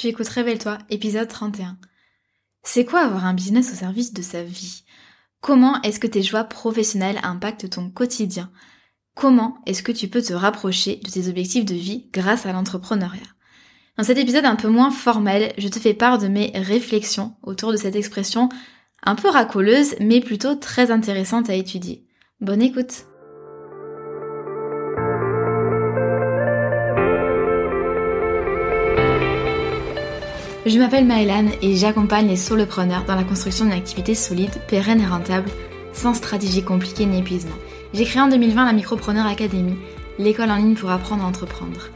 tu écoutes Révèle-toi, épisode 31. C'est quoi avoir un business au service de sa vie? Comment est-ce que tes joies professionnelles impactent ton quotidien? Comment est-ce que tu peux te rapprocher de tes objectifs de vie grâce à l'entrepreneuriat? Dans cet épisode un peu moins formel, je te fais part de mes réflexions autour de cette expression un peu racoleuse mais plutôt très intéressante à étudier. Bonne écoute Je m'appelle Maëlan et j'accompagne les solopreneurs dans la construction d'une activité solide, pérenne et rentable, sans stratégie compliquée ni épuisement. J'ai créé en 2020 la Micropreneur Academy, l'école en ligne pour apprendre à entreprendre.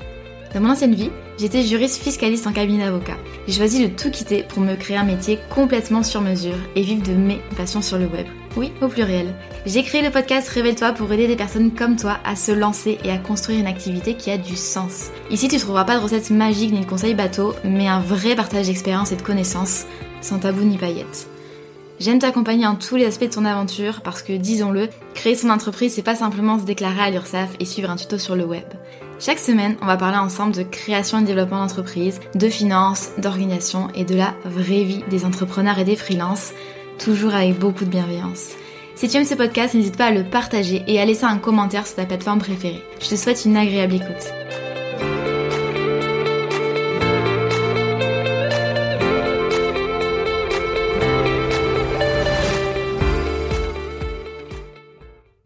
Dans mon ancienne vie, j'étais juriste fiscaliste en cabinet d'avocat. J'ai choisi de tout quitter pour me créer un métier complètement sur mesure et vivre de mes passions sur le web. Oui, au pluriel. J'ai créé le podcast Révèle-toi pour aider des personnes comme toi à se lancer et à construire une activité qui a du sens. Ici, tu trouveras pas de recettes magiques ni de conseils bateaux, mais un vrai partage d'expérience et de connaissances, sans tabou ni paillettes. J'aime t'accompagner en tous les aspects de ton aventure parce que, disons-le, créer son entreprise, c'est pas simplement se déclarer à l'URSSAF et suivre un tuto sur le web. Chaque semaine, on va parler ensemble de création et développement d'entreprise, de finances, d'organisation et de la vraie vie des entrepreneurs et des freelances toujours avec beaucoup de bienveillance. Si tu aimes ce podcast, n'hésite pas à le partager et à laisser un commentaire sur ta plateforme préférée. Je te souhaite une agréable écoute.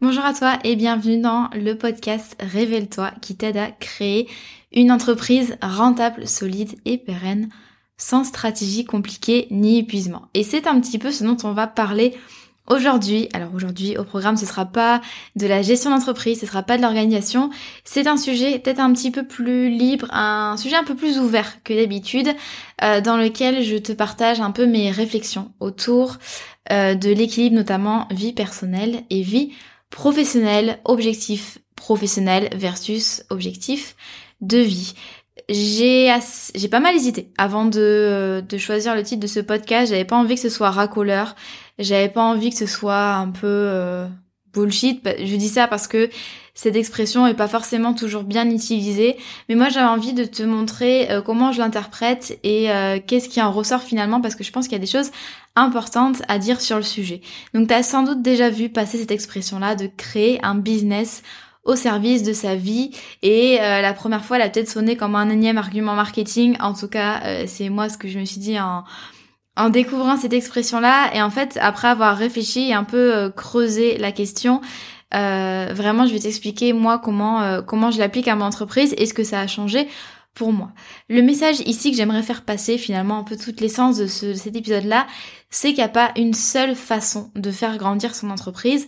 Bonjour à toi et bienvenue dans le podcast Révèle-toi qui t'aide à créer une entreprise rentable, solide et pérenne sans stratégie compliquée ni épuisement. Et c'est un petit peu ce dont on va parler aujourd'hui. Alors aujourd'hui au programme ce sera pas de la gestion d'entreprise, ce sera pas de l'organisation, c'est un sujet peut-être un petit peu plus libre, un sujet un peu plus ouvert que d'habitude euh, dans lequel je te partage un peu mes réflexions autour euh, de l'équilibre notamment vie personnelle et vie professionnelle, objectif professionnel versus objectif de vie j'ai j'ai pas mal hésité avant de, de choisir le titre de ce podcast. J'avais pas envie que ce soit racoleur. J'avais pas envie que ce soit un peu euh, bullshit. Bah, je dis ça parce que cette expression est pas forcément toujours bien utilisée. Mais moi, j'avais envie de te montrer euh, comment je l'interprète et euh, qu'est-ce qui en ressort finalement parce que je pense qu'il y a des choses importantes à dire sur le sujet. Donc, tu as sans doute déjà vu passer cette expression-là de créer un business au service de sa vie. Et euh, la première fois, elle a peut-être sonné comme un énième argument marketing. En tout cas, euh, c'est moi ce que je me suis dit en, découvrant cette expression-là. Et en fait, après avoir réfléchi et un peu euh, creusé la question, vraiment, je vais t'expliquer moi comment comment je l'applique à mon entreprise et ce que ça a changé pour moi. Le message ici que j'aimerais faire passer finalement un peu toute l'essence de, de cet épisode-là, c'est qu'il n'y a pas une seule façon de faire grandir son entreprise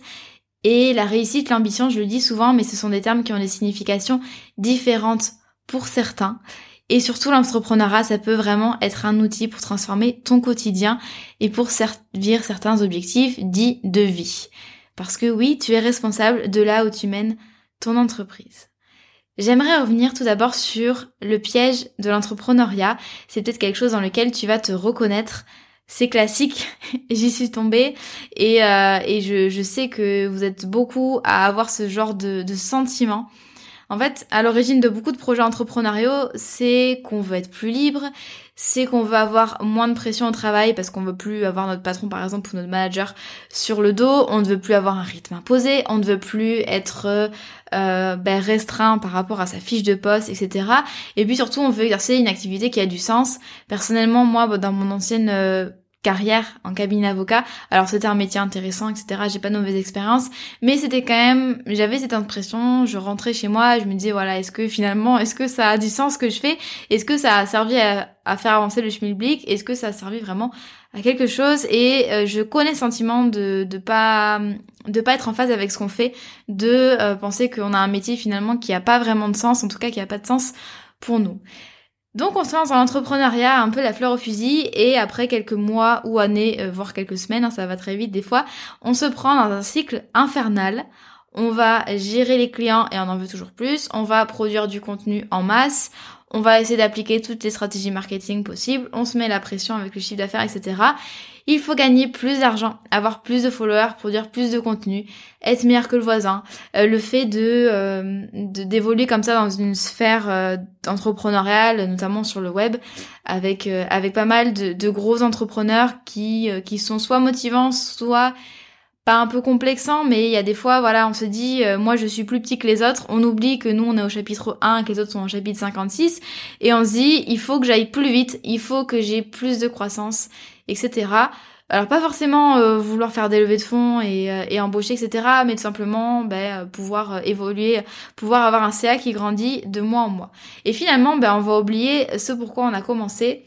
et la réussite, l'ambition, je le dis souvent, mais ce sont des termes qui ont des significations différentes pour certains. Et surtout, l'entrepreneuriat, ça peut vraiment être un outil pour transformer ton quotidien et pour servir certains objectifs dits de vie. Parce que oui, tu es responsable de là où tu mènes ton entreprise. J'aimerais revenir tout d'abord sur le piège de l'entrepreneuriat. C'est peut-être quelque chose dans lequel tu vas te reconnaître c'est classique, j'y suis tombée et, euh, et je, je, sais que vous êtes beaucoup à avoir ce genre de, de sentiment. En fait, à l'origine de beaucoup de projets entrepreneuriaux, c'est qu'on veut être plus libre, c'est qu'on veut avoir moins de pression au travail parce qu'on veut plus avoir notre patron par exemple ou notre manager sur le dos, on ne veut plus avoir un rythme imposé, on ne veut plus être euh, ben, restreint par rapport à sa fiche de poste, etc. Et puis surtout, on veut exercer une activité qui a du sens. Personnellement, moi, dans mon ancienne euh, carrière en cabinet avocat. Alors c'était un métier intéressant, etc. J'ai pas de mauvaise expérience, mais c'était quand même, j'avais cette impression. Je rentrais chez moi, je me disais voilà, est-ce que finalement, est-ce que ça a du sens ce que je fais? Est-ce que ça a servi à, faire avancer le schmilblick Est-ce que ça a servi vraiment à quelque chose? Et euh, je connais le sentiment de de pas de pas être en phase avec ce qu'on fait, de euh, penser qu'on a un métier finalement qui a pas vraiment de sens, en tout cas qui a pas de sens pour nous. Donc on se lance dans l'entrepreneuriat un peu la fleur au fusil et après quelques mois ou années, euh, voire quelques semaines, hein, ça va très vite des fois, on se prend dans un cycle infernal. On va gérer les clients et on en veut toujours plus. On va produire du contenu en masse. On va essayer d'appliquer toutes les stratégies marketing possibles. On se met la pression avec le chiffre d'affaires, etc. il faut gagner plus d'argent, avoir plus de followers, produire plus de contenu, être meilleur que le voisin. Euh, le fait de d'évoluer comme ça dans une sphère entrepreneuriale, notamment sur le web, avec avec pas mal de, de gros entrepreneurs qui qui sont soit motivants, soit pas un peu complexant, mais il y a des fois, voilà, on se dit, euh, moi je suis plus petit que les autres, on oublie que nous on est au chapitre 1, que les autres sont au chapitre 56, et on se dit, il faut que j'aille plus vite, il faut que j'ai plus de croissance, etc. Alors pas forcément euh, vouloir faire des levées de fonds et, euh, embaucher, etc., mais tout simplement ben, pouvoir évoluer, pouvoir avoir un CA qui grandit de mois en mois. Et finalement, ben, on va oublier ce pourquoi on a commencé.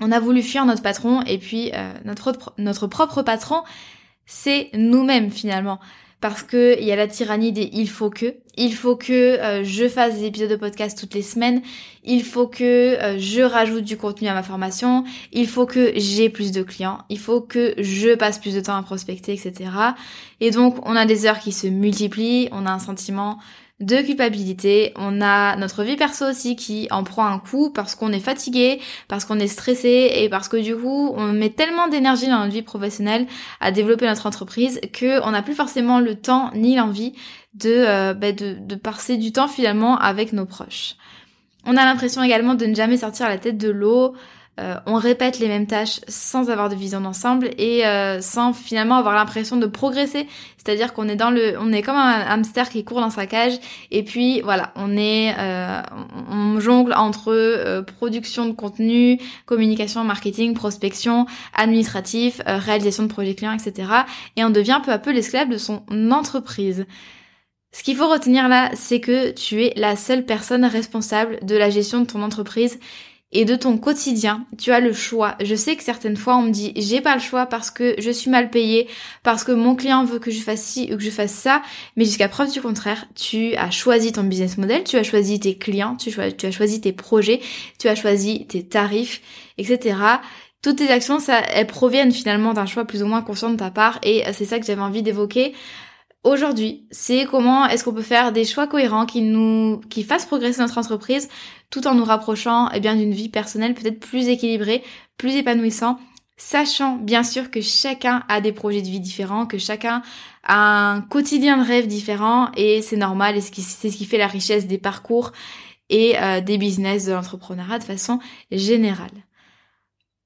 On a voulu fuir notre patron, et puis notre, notre propre patron, c'est nous-mêmes finalement. Parce que il y a la tyrannie des il faut que, il faut que euh, je fasse des épisodes de podcast toutes les semaines, il faut que euh, je rajoute du contenu à ma formation, il faut que j'ai plus de clients, il faut que je passe plus de temps à prospecter, etc. Et donc on a des heures qui se multiplient, on a un sentiment de culpabilité, on a notre vie perso aussi qui en prend un coup parce qu'on est fatigué, parce qu'on est stressé et parce que du coup on met tellement d'énergie dans notre vie professionnelle à développer notre entreprise que on n'a plus forcément le temps ni l'envie de, euh, bah, de, de passer du temps finalement avec nos proches. On a l'impression également de ne jamais sortir la tête de l'eau, euh, on répète les mêmes tâches sans avoir de vision d'ensemble et euh, sans finalement avoir l'impression de progresser. C'est-à-dire qu'on est dans le, on est comme un hamster qui court dans sa cage et puis voilà, on est, euh, on jongle entre production de contenu, communication, marketing, prospection, administratif, réalisation de projets clients, etc. Et on devient peu à peu l'esclave de son entreprise. Ce qu'il faut retenir là, c'est que tu es la seule personne responsable de la gestion de ton entreprise et de ton quotidien, tu as le choix. Je sais que certaines fois on me dit j'ai pas le choix parce que je suis mal payée, parce que mon client veut que je fasse ci ou que je fasse ça, mais jusqu'à preuve du contraire, tu as choisi ton business model, tu as choisi tes clients, tu, as choisi tes projets, tu as choisi tes tarifs, etc. Toutes tes actions, elles proviennent finalement d'un choix plus ou moins conscient de ta part et c'est ça que j'avais envie d'évoquer aujourd'hui, c'est comment est-ce qu'on peut faire des choix cohérents qui nous, qui fassent progresser notre entreprise tout en nous rapprochant, eh bien, d'une vie personnelle peut-être plus équilibrée, plus épanouissant, sachant bien sûr que chacun a des projets de vie différents, que chacun a un quotidien de rêve différent et c'est normal et c'est ce qui fait la richesse des parcours et euh, des business de l'entrepreneuriat de façon générale.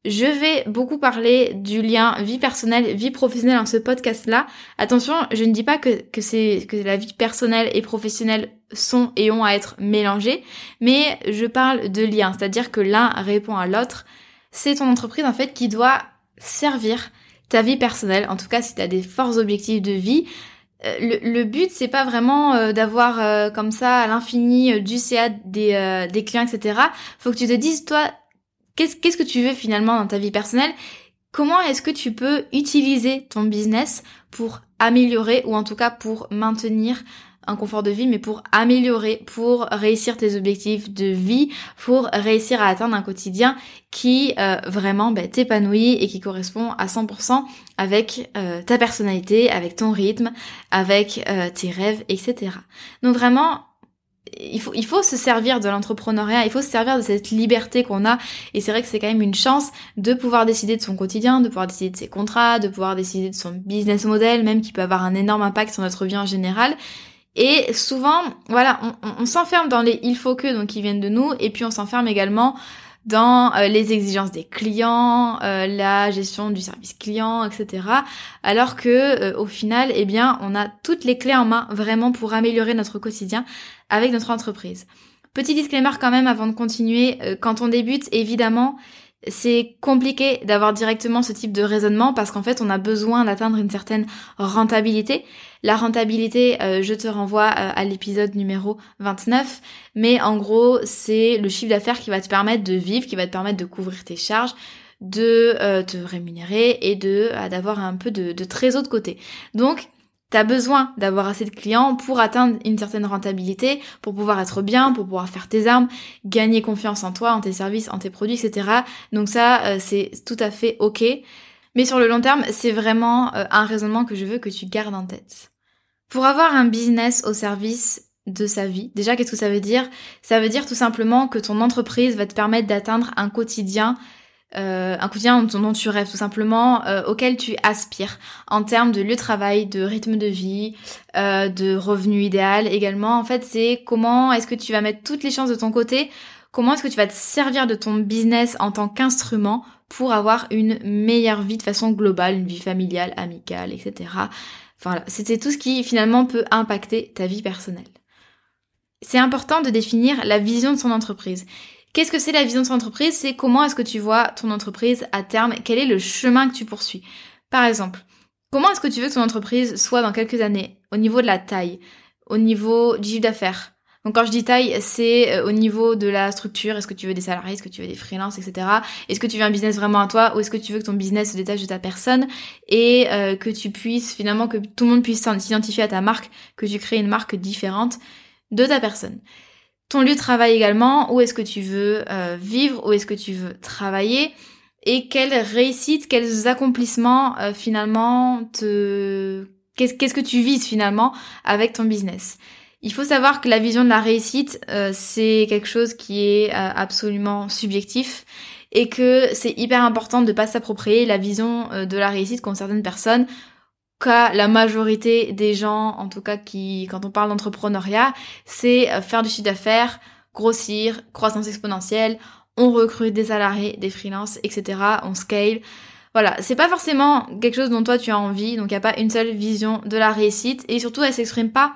Je vais beaucoup parler du lien vie personnelle, vie professionnelle dans ce podcast-là. Attention, je ne dis pas que, c'est, que la vie personnelle et professionnelle sont et ont à être mélangées, mais je parle de lien, c'est-à-dire que l'un répond à l'autre. C'est ton entreprise en fait qui doit servir ta vie personnelle, en tout cas si tu as des forts objectifs de vie. Euh, le, le but c'est pas vraiment euh, d'avoir euh, comme ça à l'infini du CA des, des clients, etc. Faut que tu te dises, toi, Qu'est-ce que tu veux finalement dans ta vie personnelle? Comment est-ce que tu peux utiliser ton business pour améliorer ou en tout cas pour maintenir un confort de vie, mais pour améliorer, pour réussir tes objectifs de vie, pour réussir à atteindre un quotidien qui euh, vraiment bah, t'épanouit et qui correspond à 100% avec euh, ta personnalité, avec ton rythme, avec euh, tes rêves, etc. Donc vraiment, il faut, il faut se servir de l'entrepreneuriat, il faut se servir de cette liberté qu'on a. Et c'est vrai que c'est quand même une chance de pouvoir décider de son quotidien, de pouvoir décider de ses contrats, de pouvoir décider de son business model, même qui peut avoir un énorme impact sur notre vie en général. Et souvent, voilà, on, on s'enferme dans les il faut que, donc qui viennent de nous, et puis on s'enferme également dans euh, les exigences des clients, euh, la gestion du service client, etc. Alors que euh, au final, eh bien, on a toutes les clés en main vraiment pour améliorer notre quotidien avec notre entreprise. Petit disclaimer quand même avant de continuer, quand on débute, évidemment, c'est compliqué d'avoir directement ce type de raisonnement parce qu'en fait on a besoin d'atteindre une certaine rentabilité. La rentabilité, euh, je te renvoie euh, à l'épisode numéro 29, mais en gros c'est le chiffre d'affaires qui va te permettre de vivre, qui va te permettre de couvrir tes charges, de euh, te rémunérer et d'avoir un peu de, de trésor de côté. Donc T'as besoin d'avoir assez de clients pour atteindre une certaine rentabilité, pour pouvoir être bien, pour pouvoir faire tes armes, gagner confiance en toi, en tes services, en tes produits, etc. Donc ça, c'est tout à fait ok. Mais sur le long terme, c'est vraiment un raisonnement que je veux que tu gardes en tête. Pour avoir un business au service de sa vie, déjà qu'est-ce que ça veut dire? Ça veut dire tout simplement que ton entreprise va te permettre d'atteindre un quotidien euh, un quotidien dont, tu rêves tout simplement, euh, auquel tu aspires en termes de lieu de travail, de rythme de vie, euh, de revenu idéal également. En fait, c'est comment est-ce que tu vas mettre toutes les chances de ton côté, comment est-ce que tu vas te servir de ton business en tant qu'instrument pour avoir une meilleure vie de façon globale, une vie familiale, amicale, etc. Enfin, c'était tout ce qui finalement peut impacter ta vie personnelle. C'est important de définir la vision de son entreprise. Qu'est-ce que c'est la vision de son entreprise? C'est comment est-ce que tu vois ton entreprise à terme? Quel est le chemin que tu poursuis? Par exemple, comment est-ce que tu veux que ton entreprise soit dans quelques années au niveau de la taille, au niveau du chiffre d'affaires? Donc quand je dis taille, c'est euh, au niveau de la structure, est-ce que tu veux des salariés, est-ce que tu veux des freelances, etc. Est-ce que tu veux un business vraiment à toi? Ou est-ce que tu veux que ton business se détache de ta personne? Et euh, que tu puisses finalement que tout le monde puisse s'identifier à ta marque, que tu crées une marque différente de ta personne. Ton lieu de travail également, où est-ce que tu veux euh, vivre, où est-ce que tu veux travailler? Et quelle réussite, quels accomplissements finalement te qu'est-ce que tu vises finalement avec ton business? Il faut savoir que la vision de la réussite, euh, c'est quelque chose qui est euh, absolument subjectif et que c'est hyper important de pas s'approprier la vision euh, de la réussite qu'ont certaines personnes qu'à la majorité des gens, en tout cas qui, quand on parle d'entrepreneuriat, c'est faire du chiffre d'affaires, grossir, croissance exponentielle, on recrute des salariés, des freelances, etc. On scale. Voilà, c'est pas forcément quelque chose dont toi tu as envie, donc il n'y a pas une seule vision de la réussite, et surtout elle s'exprime pas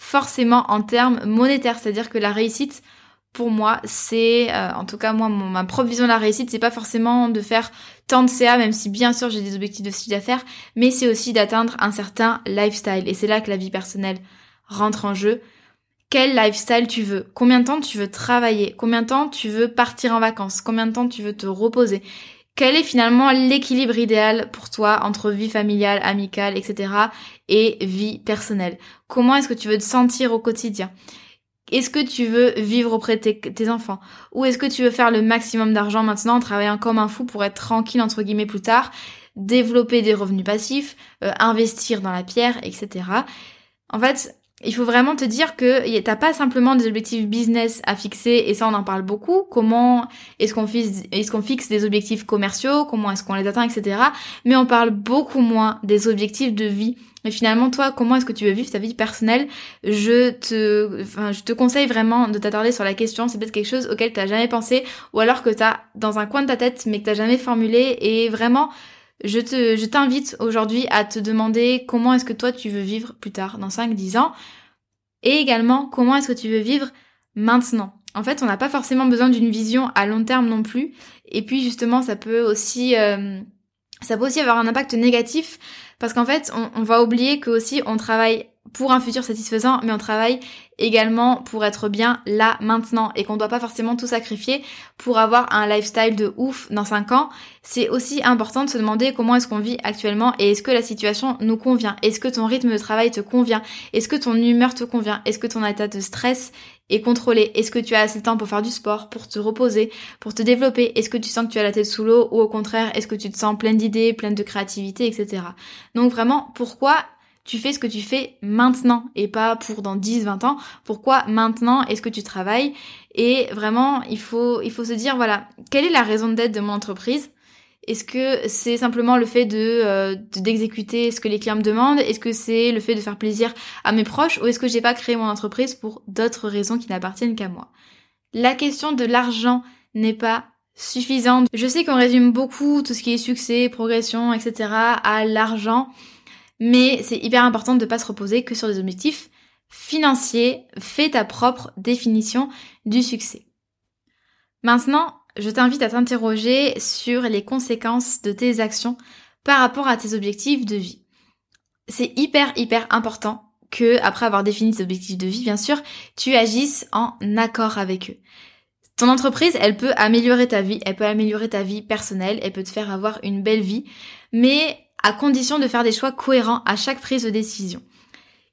forcément en termes monétaires. C'est-à-dire que la réussite, pour moi, c'est, euh, en tout cas moi, ma propre vision de la réussite, c'est pas forcément de faire tant de CA, même si bien sûr j'ai des objectifs de style d'affaires, mais c'est aussi d'atteindre un certain lifestyle. Et c'est là que la vie personnelle rentre en jeu. Quel lifestyle tu veux? Combien de temps tu veux travailler? Combien de temps tu veux partir en vacances? Combien de temps tu veux te reposer? Quel est finalement l'équilibre idéal pour toi entre vie familiale, amicale, etc. et vie personnelle? Comment est-ce que tu veux te sentir au quotidien? Est-ce que tu veux vivre auprès de tes, enfants? Ou est-ce que tu veux faire le maximum d'argent maintenant en travaillant comme un fou pour être tranquille entre guillemets plus tard, développer des revenus passifs, euh, investir dans la pierre, etc. En fait, il faut vraiment te dire que t'as pas simplement des objectifs business à fixer et ça on en parle beaucoup. Comment est-ce qu'on fixe, des objectifs commerciaux, comment est-ce qu'on les atteint, etc. Mais on parle beaucoup moins des objectifs de vie. Et finalement, toi, comment est-ce que tu veux vivre ta vie personnelle? Je te, je te conseille vraiment de t'attarder sur la question. C'est peut-être quelque chose auquel t'as jamais pensé, ou alors que t'as dans un coin de ta tête, mais que t'as jamais formulé. Et vraiment, je te, je t'invite aujourd'hui à te demander comment est-ce que toi tu veux vivre plus tard, dans 5-10 ans. Et également, comment est-ce que tu veux vivre maintenant. En fait, on n'a pas forcément besoin d'une vision à long terme non plus. Et puis justement, ça peut aussi, euh, ça peut aussi avoir un impact négatif parce qu'en fait, on, on va oublier que aussi on travaille pour un futur satisfaisant, mais on travaille également pour être bien là maintenant et qu'on doit pas forcément tout sacrifier pour avoir un lifestyle de ouf dans 5 ans. C'est aussi important de se demander comment est-ce qu'on vit actuellement et est-ce que la situation nous convient? Est-ce que ton rythme de travail te convient? Est-ce que ton humeur te convient? Est-ce que ton état de stress est contrôlé? Est-ce que tu as assez de temps pour faire du sport, pour te reposer, pour te développer? Est-ce que tu sens que tu as la tête sous l'eau ou au contraire, est-ce que tu te sens pleine d'idées, pleine de créativité, etc. Donc vraiment, pourquoi tu fais ce que tu fais maintenant et pas pour dans 10, 20 ans. Pourquoi maintenant est-ce que tu travailles? Et vraiment, il faut, il faut se dire, voilà, quelle est la raison d'être de mon entreprise? Est-ce que c'est simplement le fait de euh, d'exécuter ce que les clients me demandent? Est-ce que c'est le fait de faire plaisir à mes proches? Ou est-ce que j'ai pas créé mon entreprise pour d'autres raisons qui n'appartiennent qu'à moi? La question de l'argent n'est pas suffisante. Je sais qu'on résume beaucoup tout ce qui est succès, progression, etc. à l'argent. Mais c'est hyper important de ne pas se reposer que sur des objectifs financiers. Fais ta propre définition du succès. Maintenant, je t'invite à t'interroger sur les conséquences de tes actions par rapport à tes objectifs de vie. C'est hyper hyper important que, après avoir défini tes objectifs de vie, bien sûr, tu agisses en accord avec eux. Ton entreprise, elle peut améliorer ta vie, elle peut améliorer ta vie personnelle, elle peut te faire avoir une belle vie, mais à condition de faire des choix cohérents à chaque prise de décision.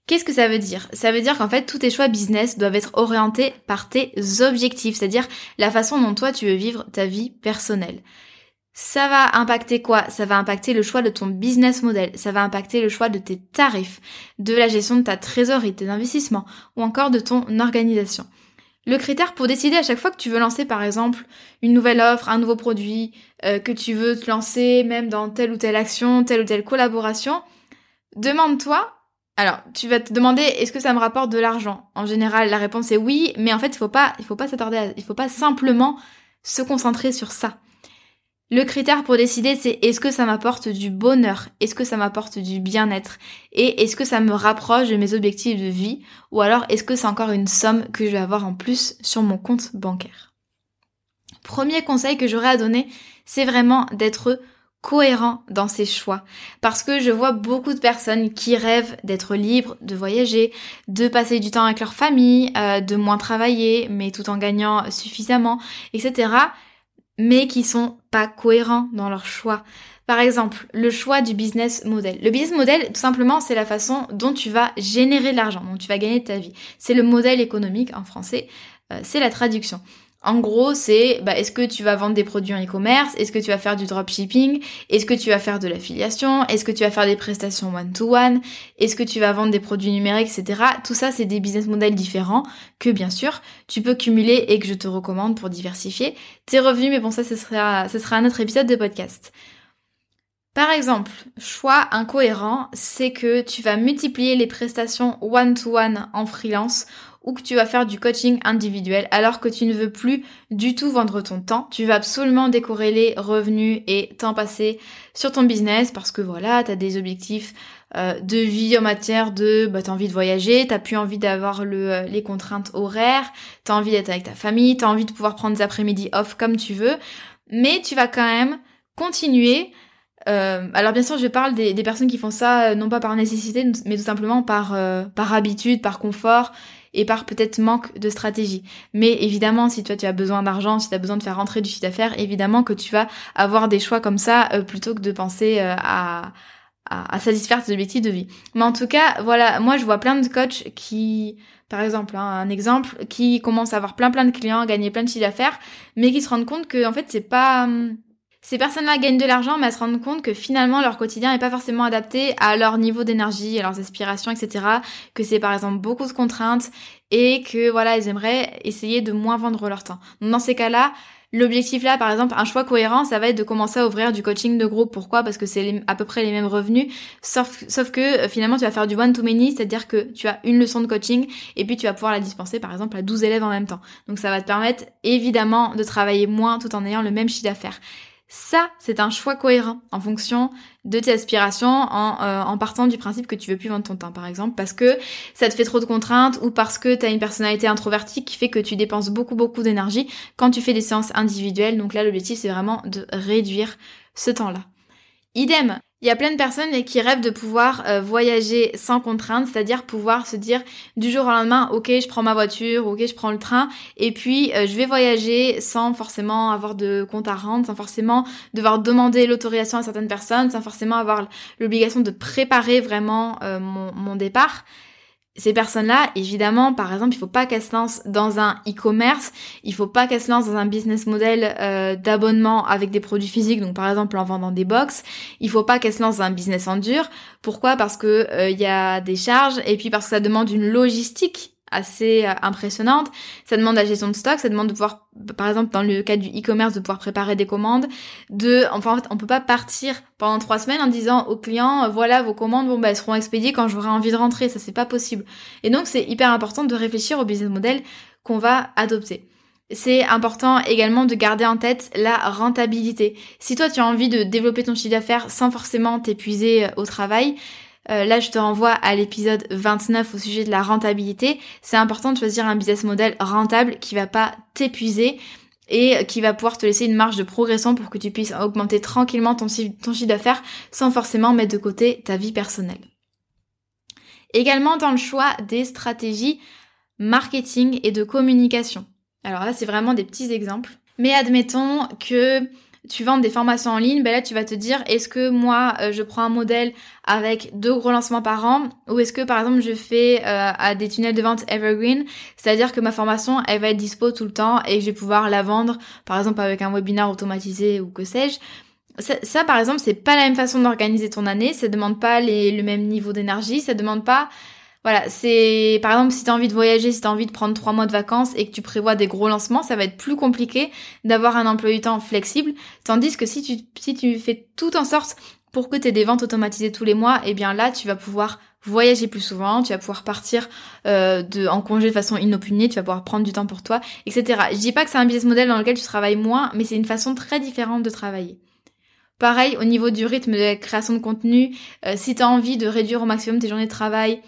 Qu'est-ce que ça veut dire? Ça veut dire qu'en fait, tous tes choix business doivent être orientés par tes objectifs, c'est-à-dire la façon dont toi tu veux vivre ta vie personnelle. Ça va impacter quoi? Ça va impacter le choix de ton business model, ça va impacter le choix de tes tarifs, de la gestion de ta trésorerie, de tes investissements, ou encore de ton organisation. Le critère pour décider à chaque fois que tu veux lancer par exemple une nouvelle offre, un nouveau produit, euh, que tu veux te lancer même dans telle ou telle action, telle ou telle collaboration, demande-toi alors, tu vas te demander est-ce que ça me rapporte de l'argent? En général, la réponse est oui, mais en fait, il faut pas il faut pas s'attarder il faut pas simplement se concentrer sur ça. Le critère pour décider, c'est est-ce que ça m'apporte du bonheur? Est-ce que ça m'apporte du bien-être? Et est-ce que ça me rapproche de mes objectifs de vie? Ou alors est-ce que c'est encore une somme que je vais avoir en plus sur mon compte bancaire? Premier conseil que j'aurais à donner, c'est vraiment d'être cohérent dans ses choix. Parce que je vois beaucoup de personnes qui rêvent d'être libres, de voyager, de passer du temps avec leur famille, euh, de moins travailler, mais tout en gagnant suffisamment, etc. Mais qui sont pas cohérents dans leurs choix. Par exemple, le choix du business model. Le business model, tout simplement, c'est la façon dont tu vas générer de l'argent, dont tu vas gagner ta vie. C'est le modèle économique en français, euh, c'est la traduction. En gros, c'est bah, est-ce que tu vas vendre des produits en e-commerce? Est-ce que tu vas faire du dropshipping? Est-ce que tu vas faire de l'affiliation? Est-ce que tu vas faire des prestations one-to-one? Est-ce que tu vas vendre des produits numériques, etc. Tout ça, c'est des business models différents que, bien sûr, tu peux cumuler et que je te recommande pour diversifier tes revenus. Mais bon, ça, ce sera, ce sera un autre épisode de podcast. Par exemple, choix incohérent, c'est que tu vas multiplier les prestations one-to-one en freelance ou que tu vas faire du coaching individuel alors que tu ne veux plus du tout vendre ton temps. Tu vas absolument décorréler revenus et temps passé sur ton business parce que voilà, tu as des objectifs euh, de vie en matière de bah, t'as envie de voyager, t'as plus envie d'avoir euh, les contraintes horaires, t'as envie d'être avec ta famille, t'as envie de pouvoir prendre des après-midi off comme tu veux, mais tu vas quand même continuer euh, alors bien sûr, je parle des, personnes qui font ça non pas par nécessité, mais tout simplement par habitude, par confort et par peut-être manque de stratégie. Mais évidemment, si toi tu as besoin d'argent, si tu as besoin de faire rentrer du chiffre d'affaires, évidemment que tu vas avoir des choix comme ça euh, plutôt que de penser euh, à, à, satisfaire tes objectifs de vie. Mais en tout cas, voilà, moi je vois plein de coachs qui, par exemple, hein, un exemple, qui commencent à avoir plein plein de clients, gagner plein de chiffres d'affaires, mais qui se rendent compte que en fait c'est pas hum, ces personnes-là gagnent de l'argent, mais elles se rendent compte que finalement leur quotidien n'est pas forcément adapté à leur niveau d'énergie, à leurs aspirations, etc. Que c'est par exemple beaucoup de contraintes et que voilà, ils aimeraient essayer de moins vendre leur temps. Donc dans ces cas-là, L'objectif là, par exemple, un choix cohérent, ça va être de commencer à ouvrir du coaching de groupe. Pourquoi? Parce que c'est à peu près les mêmes revenus, sauf, sauf que euh, finalement tu vas faire du one-to-many, c'est-à-dire que tu as une leçon de coaching et puis tu vas pouvoir la dispenser par exemple à 12 élèves en même temps. Donc ça va te permettre évidemment de travailler moins tout en ayant le même chiffre d'affaires. Ça, c'est un choix cohérent en fonction de tes aspirations, en, euh, en, partant du principe que tu veux plus vendre ton temps, par exemple, parce que ça te fait trop de contraintes ou parce que tu as une personnalité introvertie qui fait que tu dépenses beaucoup, beaucoup d'énergie quand tu fais des séances individuelles. Donc là, l'objectif, c'est vraiment de réduire ce temps-là. Idem, il y a plein de personnes qui rêvent de pouvoir euh, voyager sans contrainte, c'est-à-dire pouvoir se dire du jour au lendemain, ok, je prends ma voiture, ok, je prends le train, et puis euh, je vais voyager sans forcément avoir de compte à rendre, sans forcément devoir demander l'autorisation à certaines personnes, sans forcément avoir l'obligation de préparer vraiment euh, mon, mon départ ces personnes-là, évidemment, par exemple, il faut pas qu'elles se lancent dans un e-commerce, il faut pas qu'elles se lancent dans un business model euh, d'abonnement avec des produits physiques, donc par exemple en vendant des box. Il faut pas qu'elles se lancent dans un business en dur. Pourquoi? Parce que euh, il y a des charges et puis parce que ça demande une logistique assez euh, impressionnante. Ça demande la gestion de stock, ça demande de pouvoir, par exemple dans le cas du e-commerce, de pouvoir préparer des commandes. De, enfin en fait, on peut pas partir pendant trois semaines en disant aux clients, euh, voilà vos commandes, bon bah elles seront expédiées quand j'aurai envie de rentrer. Ça c'est pas possible. Et donc c'est hyper important de réfléchir au business model qu'on va adopter. C'est important également de garder en tête la rentabilité. Si toi tu as envie de développer ton chiffre d'affaires sans forcément t'épuiser euh, au travail, euh, là, je te renvoie à l'épisode 29 au sujet de la rentabilité. C'est important de choisir un business model rentable qui va pas t'épuiser et qui va pouvoir te laisser une marge de progression pour que tu puisses augmenter tranquillement ton chiffre d'affaires sans forcément mettre de côté ta vie personnelle. Également dans le choix des stratégies marketing et de communication. Alors là, c'est vraiment des petits exemples. Mais admettons que tu vends des formations en ligne, ben là tu vas te dire est-ce que moi euh, je prends un modèle avec deux gros lancements par an ou est-ce que par exemple je fais euh, à des tunnels de vente evergreen, c'est-à-dire que ma formation elle va être dispo tout le temps et je vais pouvoir la vendre par exemple avec un webinaire automatisé ou que sais-je. Ça, par exemple c'est pas la même façon d'organiser ton année, ça demande pas les, le même niveau d'énergie, ça demande pas Voilà, c'est par exemple si tu as envie de voyager, si tu as envie de prendre trois mois de vacances et que tu prévois des gros lancements, ça va être plus compliqué d'avoir un emploi du temps flexible. Tandis que si tu, si tu fais tout en sorte pour que tu aies des ventes automatisées tous les mois, eh bien là, tu vas pouvoir voyager plus souvent, tu vas pouvoir partir euh, de, en congé de façon inopinée, tu vas pouvoir prendre du temps pour toi, etc. Je dis pas que c'est un business model dans lequel tu travailles moins, mais c'est une façon très différente de travailler. Pareil, au niveau du rythme de la création de contenu, euh, si tu as envie de réduire au maximum tes journées de travail,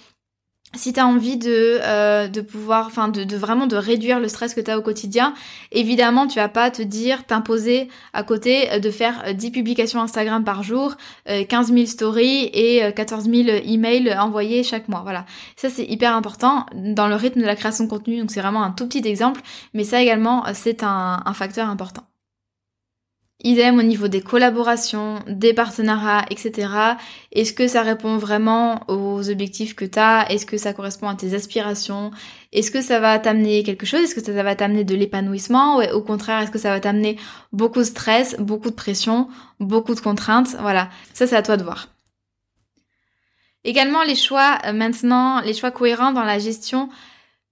si tu as envie de, euh, de pouvoir, enfin de, vraiment de réduire le stress que tu as au quotidien, évidemment tu vas pas te dire, t'imposer à côté euh, de faire 10 euh, publications Instagram par jour, 15 000 stories et 14 000 emails envoyés chaque mois. Voilà, ça c'est hyper important dans le rythme de la création de contenu, donc c'est vraiment un tout petit exemple, mais ça également c'est un facteur important. Idem au niveau des collaborations, des partenariats, etc. Est-ce que ça répond vraiment aux objectifs que tu as Est-ce que ça correspond à tes aspirations? Est-ce que ça va t'amener quelque chose? Est-ce que ça va t'amener de l'épanouissement? Ou au contraire, est-ce que ça va t'amener beaucoup de stress, beaucoup de pression, beaucoup de contraintes? Voilà, ça c'est à toi de voir. Également les choix euh, maintenant, les choix cohérents dans la gestion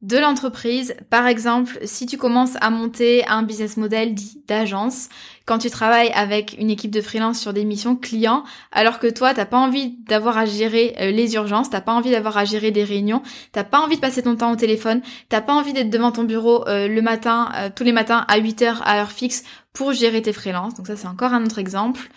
de l'entreprise. Par exemple, si tu commences à monter un business model dit d'agence, quand tu travailles avec une équipe de freelance sur des missions clients, alors que toi, t'as pas envie d'avoir à gérer euh, les urgences, t'as pas envie d'avoir à gérer des réunions, t'as pas envie de passer ton temps au téléphone, t'as pas envie d'être devant ton bureau euh, le matin, euh, tous les matins à 8 heures à heure fixe pour gérer tes freelances. Donc ça, c'est encore un autre exemple.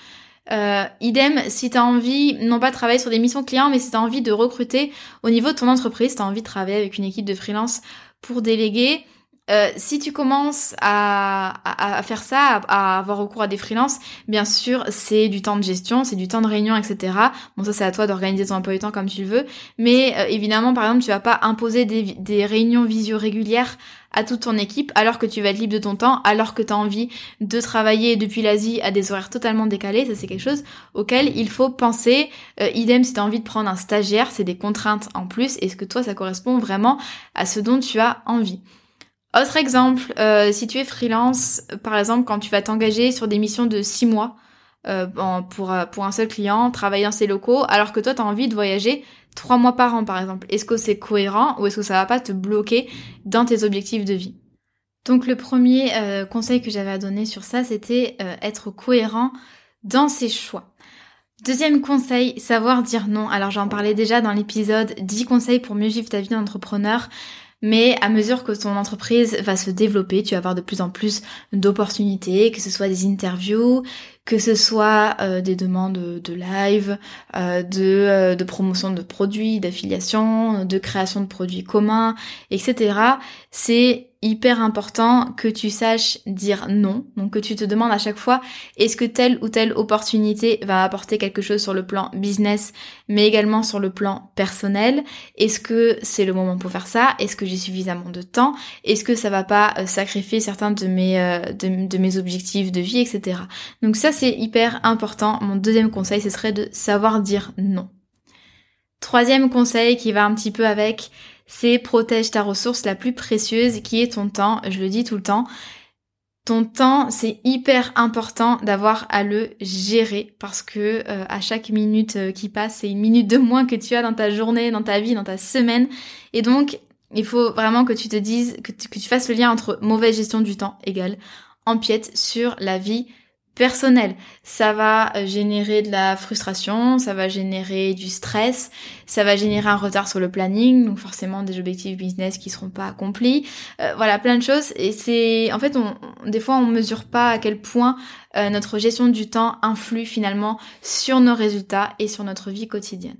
Euh, idem, si tu as envie, non pas de travailler sur des missions clients, mais si tu as envie de recruter au niveau de ton entreprise, tu as envie de travailler avec une équipe de freelance pour déléguer, euh, si tu commences à, à, faire ça, à, avoir recours à des freelances, bien sûr, c'est du temps de gestion, c'est du temps de réunion, etc. Bon, ça, c'est à toi d'organiser ton emploi du temps comme tu le veux. Mais euh, évidemment, par exemple, tu vas pas imposer des, des réunions visio régulières à toute ton équipe alors que tu vas être libre de ton temps, alors que tu as envie de travailler depuis l'Asie à des horaires totalement décalés. Ça, c'est quelque chose auquel il faut penser. Euh, idem, si tu as envie de prendre un stagiaire, c'est des contraintes en plus. Est-ce que toi, ça correspond vraiment à ce dont tu as envie? Autre exemple, euh, si tu es freelance, par exemple, quand tu vas t'engager sur des missions de 6 mois euh, pour, euh, pour un seul client, travailler dans ses locaux, alors que toi, tu as envie de voyager 3 mois par an, par exemple. Est-ce que c'est cohérent ou est-ce que ça va pas te bloquer dans tes objectifs de vie? Donc le premier conseil que j'avais à donner sur ça, c'était être cohérent dans ses choix. Deuxième conseil, savoir dire non. Alors j'en parlais déjà dans l'épisode 10 conseils pour mieux vivre ta vie d'entrepreneur. Mais à mesure que ton entreprise va se développer, tu vas avoir de plus en plus d'opportunités, que ce soit des interviews, que ce soit euh, des demandes de live, euh, de, euh, de, promotion de produits, d'affiliation, de création de produits communs, etc. C'est hyper important que tu saches dire non. Donc que tu te demandes à chaque fois est-ce que telle ou telle opportunité va apporter quelque chose sur le plan business mais également sur le plan personnel? Est-ce que c'est le moment pour faire ça? Est-ce que j'ai suffisamment de temps? Est-ce que ça va pas sacrifier certains de mes de, de mes objectifs de vie, etc. Donc ça c'est hyper important. Mon deuxième conseil, ce serait de savoir dire non. Troisième conseil qui va un petit peu avec, c'est protège ta ressource la plus précieuse qui est ton temps. Je le dis tout le temps. Ton temps, c'est hyper important d'avoir à le gérer parce que euh, à chaque minute euh, qui passe, c'est une minute de moins que tu as dans ta journée, dans ta vie, dans ta semaine. Et donc, il faut vraiment que tu te dises, que tu, que tu fasses le lien entre mauvaise gestion du temps égale empiète sur la vie personnel. Ça va euh, générer de la frustration, ça va générer du stress, ça va générer un retard sur le planning, donc forcément des objectifs business qui seront pas accomplis. Euh, voilà, plein de choses. Et c'est, en fait, on, des fois, on mesure pas à quel point euh, notre gestion du temps influe finalement sur nos résultats et sur notre vie quotidienne.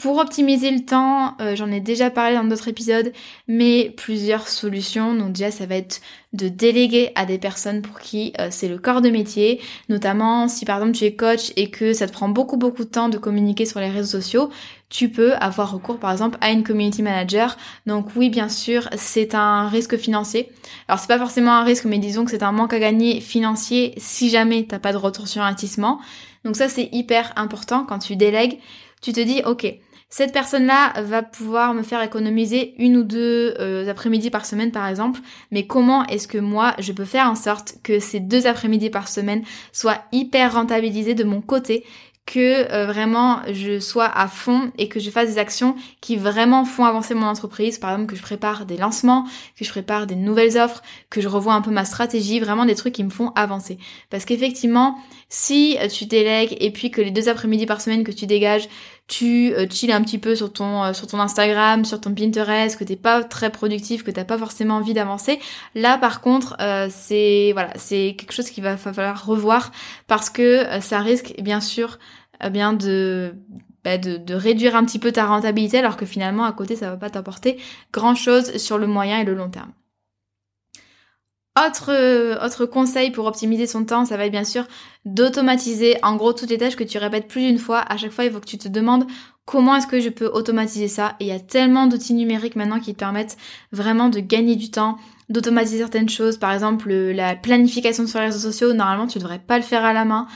Pour optimiser le temps, euh, j'en ai déjà parlé dans d'autres épisodes, mais plusieurs solutions. Donc déjà, ça va être de déléguer à des personnes pour qui euh, c'est le corps de métier, notamment si par exemple tu es coach et que ça te prend beaucoup beaucoup de temps de communiquer sur les réseaux sociaux, tu peux avoir recours par exemple à une community manager. Donc oui, bien sûr, c'est un risque financier. Alors c'est pas forcément un risque, mais disons que c'est un manque à gagner financier si jamais t'as pas de retour sur investissement. Donc ça c'est hyper important quand tu délègues. Tu te dis, ok, cette personne-là va pouvoir me faire économiser une ou deux euh, après-midi par semaine par exemple, mais comment est-ce que moi je peux faire en sorte que ces deux après-midi par semaine soient hyper rentabilisés de mon côté que euh, vraiment je sois à fond et que je fasse des actions qui vraiment font avancer mon entreprise? Par exemple, que je prépare des lancements, que je prépare des nouvelles offres, que je revois un peu ma stratégie, vraiment des trucs qui me font avancer. Parce qu'effectivement, si tu délègues et puis que les deux après-midi par semaine que tu dégages, tu euh, chill un petit peu sur ton sur ton Instagram, sur ton Pinterest, que t'es pas très productif, que t'as pas forcément envie d'avancer, là par contre c'est voilà c'est quelque chose qu'il va falloir revoir parce que ça risque bien sûr bien bah, de, de, réduire un petit peu ta rentabilité alors que finalement à côté ça va pas t'apporter grand chose sur le moyen et le long terme. Autre, autre conseil pour optimiser son temps, ça va être bien sûr d'automatiser en gros toutes les tâches que tu répètes plus d'une fois. À chaque fois, il faut que tu te demandes comment est-ce que je peux automatiser ça. Et il y a tellement d'outils numériques maintenant qui te permettent vraiment de gagner du temps, d'automatiser certaines choses. Par exemple, la planification sur les réseaux sociaux, normalement tu devrais pas le faire à la main.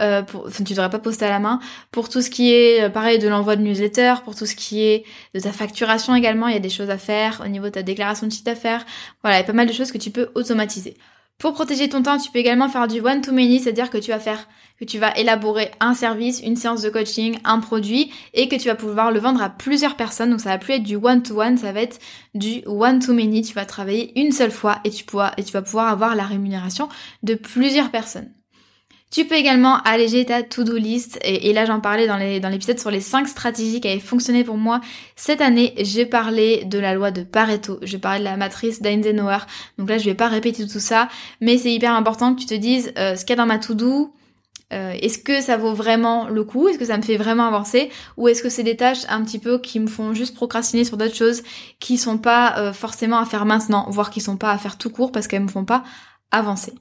Euh, pour, enfin, tu devrais pas poster à la main. Pour tout ce qui est, euh, pareil, de l'envoi de newsletter, pour tout ce qui est de ta facturation également, il y a des choses à faire au niveau de ta déclaration de chiffre d'affaires. Voilà, il y a pas mal de choses que tu peux automatiser. Pour protéger ton temps, tu peux également faire du one-to-many, c'est-à-dire que tu vas faire, que tu vas élaborer un service, une séance de coaching, un produit, et que tu vas pouvoir le vendre à plusieurs personnes. Donc ça va plus être du one-to-one, ça va être du one-to-many. Tu vas travailler une seule fois et tu, pourras, et tu vas pouvoir avoir la rémunération de plusieurs personnes. Tu peux également alléger ta to-do list. Et, là, j'en parlais dans l'épisode sur les 5 stratégies qui avaient fonctionné pour moi cette année. J'ai parlé de la loi de Pareto. J'ai parlé de la matrice d'Eisenhower. Donc là, je vais pas répéter tout ça. Mais c'est hyper important que tu te dises euh, ce qu'il y a dans ma to-do. Euh, est-ce que ça vaut vraiment le coup? Est-ce que ça me fait vraiment avancer? Ou est-ce que c'est des tâches un petit peu qui me font juste procrastiner sur d'autres choses qui sont pas euh, forcément à faire maintenant, voire qui sont pas à faire tout court parce qu'elles me font pas avancer?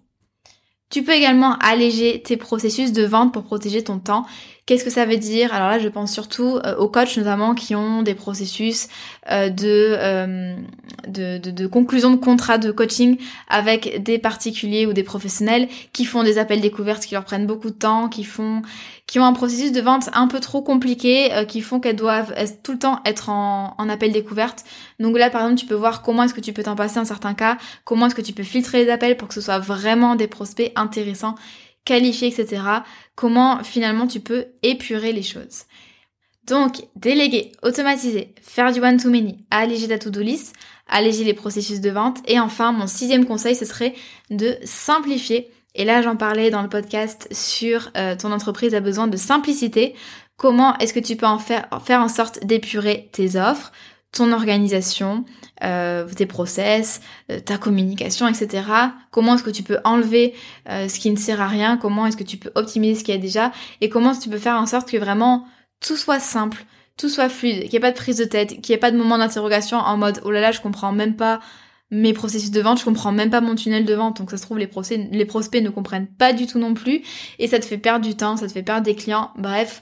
Tu peux également alléger tes processus de vente pour protéger ton temps. Qu'est-ce que ça veut dire? Alors là, je pense surtout euh, aux coachs notamment qui ont des processus euh, euh, de, de, de, conclusion de contrat de coaching avec des particuliers ou des professionnels qui font des appels découvertes qui leur prennent beaucoup de temps, qui font qui ont un processus de vente un peu trop compliqué, qui font qu'elles doivent tout le temps être en, en appel découverte. Donc là, par exemple, tu peux voir comment est-ce que tu peux t'en passer en certains cas, comment est-ce que tu peux filtrer les appels pour que ce soit vraiment des prospects intéressants qualifier, etc. Comment finalement tu peux épurer les choses. Donc, déléguer, automatiser, faire du one-to-many, alléger ta to-do list, alléger les processus de vente. Et enfin, mon sixième conseil, ce serait de simplifier. Et là, j'en parlais dans le podcast sur euh, ton entreprise a besoin de simplicité. Comment est-ce que tu peux faire en sorte d'épurer tes offres, ton organisation, euh, tes process, euh, ta communication, etc. Comment est-ce que tu peux enlever euh, ce qui ne sert à rien? Comment est-ce que tu peux optimiser ce qu'il y a déjà? Et comment est-ce que tu peux faire en sorte que vraiment tout soit simple, tout soit fluide, qu'il n'y ait pas de prise de tête, qu'il n'y ait pas de moment d'interrogation en mode oh là là je comprends même pas mes processus de vente, je comprends même pas mon tunnel de vente. Donc ça se trouve les, les prospects ne comprennent pas du tout non plus et ça te fait perdre du temps, ça te fait perdre des clients. Bref,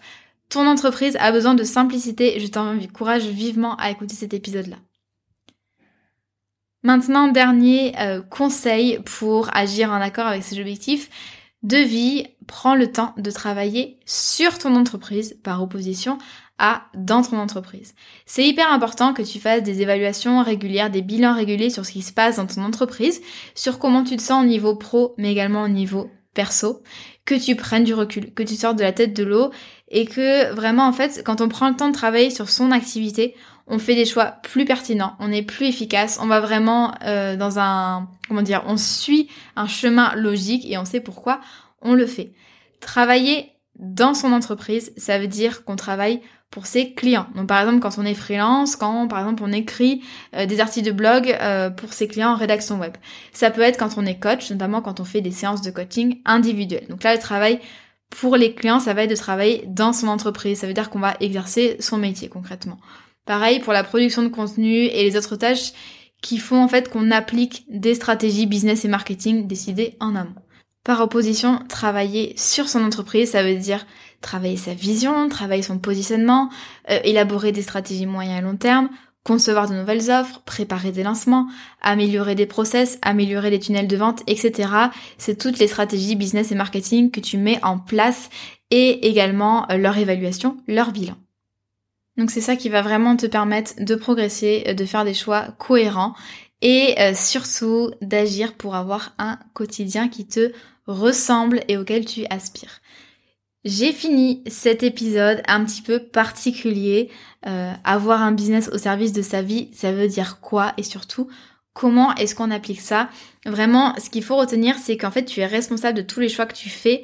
ton entreprise a besoin de simplicité. Je t'encourage vivement à écouter cet épisode-là. Maintenant, dernier euh, conseil pour agir en accord avec ses objectifs de vie, prends le temps de travailler sur ton entreprise par opposition à dans ton entreprise. C'est hyper important que tu fasses des évaluations régulières, des bilans réguliers sur ce qui se passe dans ton entreprise, sur comment tu te sens au niveau pro, mais également au niveau perso, que tu prennes du recul, que tu sortes de la tête de l'eau et que vraiment en fait quand on prend le temps de travailler sur son activité, on fait des choix plus pertinents, on est plus efficace, on va vraiment euh, dans un comment dire, on suit un chemin logique et on sait pourquoi on le fait. Travailler dans son entreprise, ça veut dire qu'on travaille pour ses clients. Donc par exemple quand on est freelance, quand par exemple on écrit euh, des articles de blog euh, pour ses clients en rédaction web. Ça peut être quand on est coach, notamment quand on fait des séances de coaching individuelles. Donc là le travail pour les clients, ça va être de travailler dans son entreprise. Ça veut dire qu'on va exercer son métier concrètement. Pareil pour la production de contenu et les autres tâches qui font en fait qu'on applique des stratégies business et marketing décidées en amont. Par opposition, travailler sur son entreprise, ça veut dire travailler sa vision, travailler son positionnement, euh, élaborer des stratégies moyen et long terme, concevoir de nouvelles offres, préparer des lancements, améliorer des process, améliorer les tunnels de vente, etc. C'est toutes les stratégies business et marketing que tu mets en place et également euh, leur évaluation, leur bilan. Donc c'est ça qui va vraiment te permettre de progresser, euh, de faire des choix cohérents et surtout d'agir pour avoir un quotidien qui te ressemble et auquel tu aspires. J'ai fini cet épisode un petit peu particulier. Euh, avoir un business au service de sa vie, ça veut dire quoi et surtout comment est-ce qu'on applique ça? Vraiment, ce qu'il faut retenir, c'est qu'en fait, tu es responsable de tous les choix que tu fais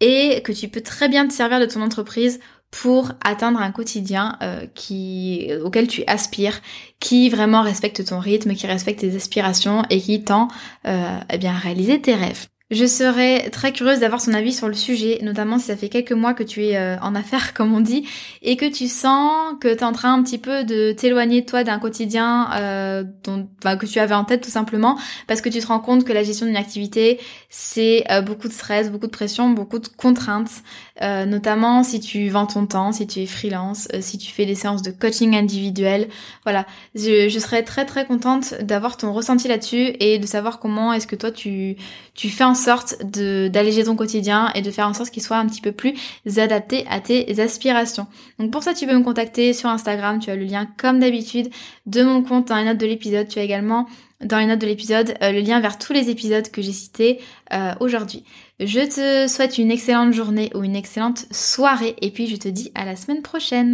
et que tu peux très bien te servir de ton entreprise pour atteindre un quotidien euh, qui auquel tu aspires, qui vraiment respecte ton rythme, qui respecte tes aspirations et qui tend euh, eh bien à réaliser tes rêves. Je serais très curieuse d'avoir son avis sur le sujet, notamment si ça fait quelques mois que tu es euh, en affaires, comme on dit, et que tu sens que tu es en train un petit peu de t'éloigner toi d'un quotidien euh, dont, que tu avais en tête tout simplement, parce que tu te rends compte que la gestion d'une activité, c'est euh, beaucoup de stress, beaucoup de pression, beaucoup de contraintes, euh, notamment si tu vends ton temps, si tu es freelance, si tu fais des séances de coaching individuel. Voilà, je, je serais très très contente d'avoir ton ressenti là-dessus et de savoir comment est-ce que toi tu, tu fais en sorte d'alléger ton quotidien et de faire en sorte qu'il soit un petit peu plus adapté à tes aspirations. Donc pour ça, tu peux me contacter sur Instagram. Tu as le lien comme d'habitude de mon compte dans les notes de l'épisode. Tu as également dans les notes de l'épisode euh, le lien vers tous les épisodes que j'ai cités euh, aujourd'hui. Je te souhaite une excellente journée ou une excellente soirée et puis je te dis à la semaine prochaine.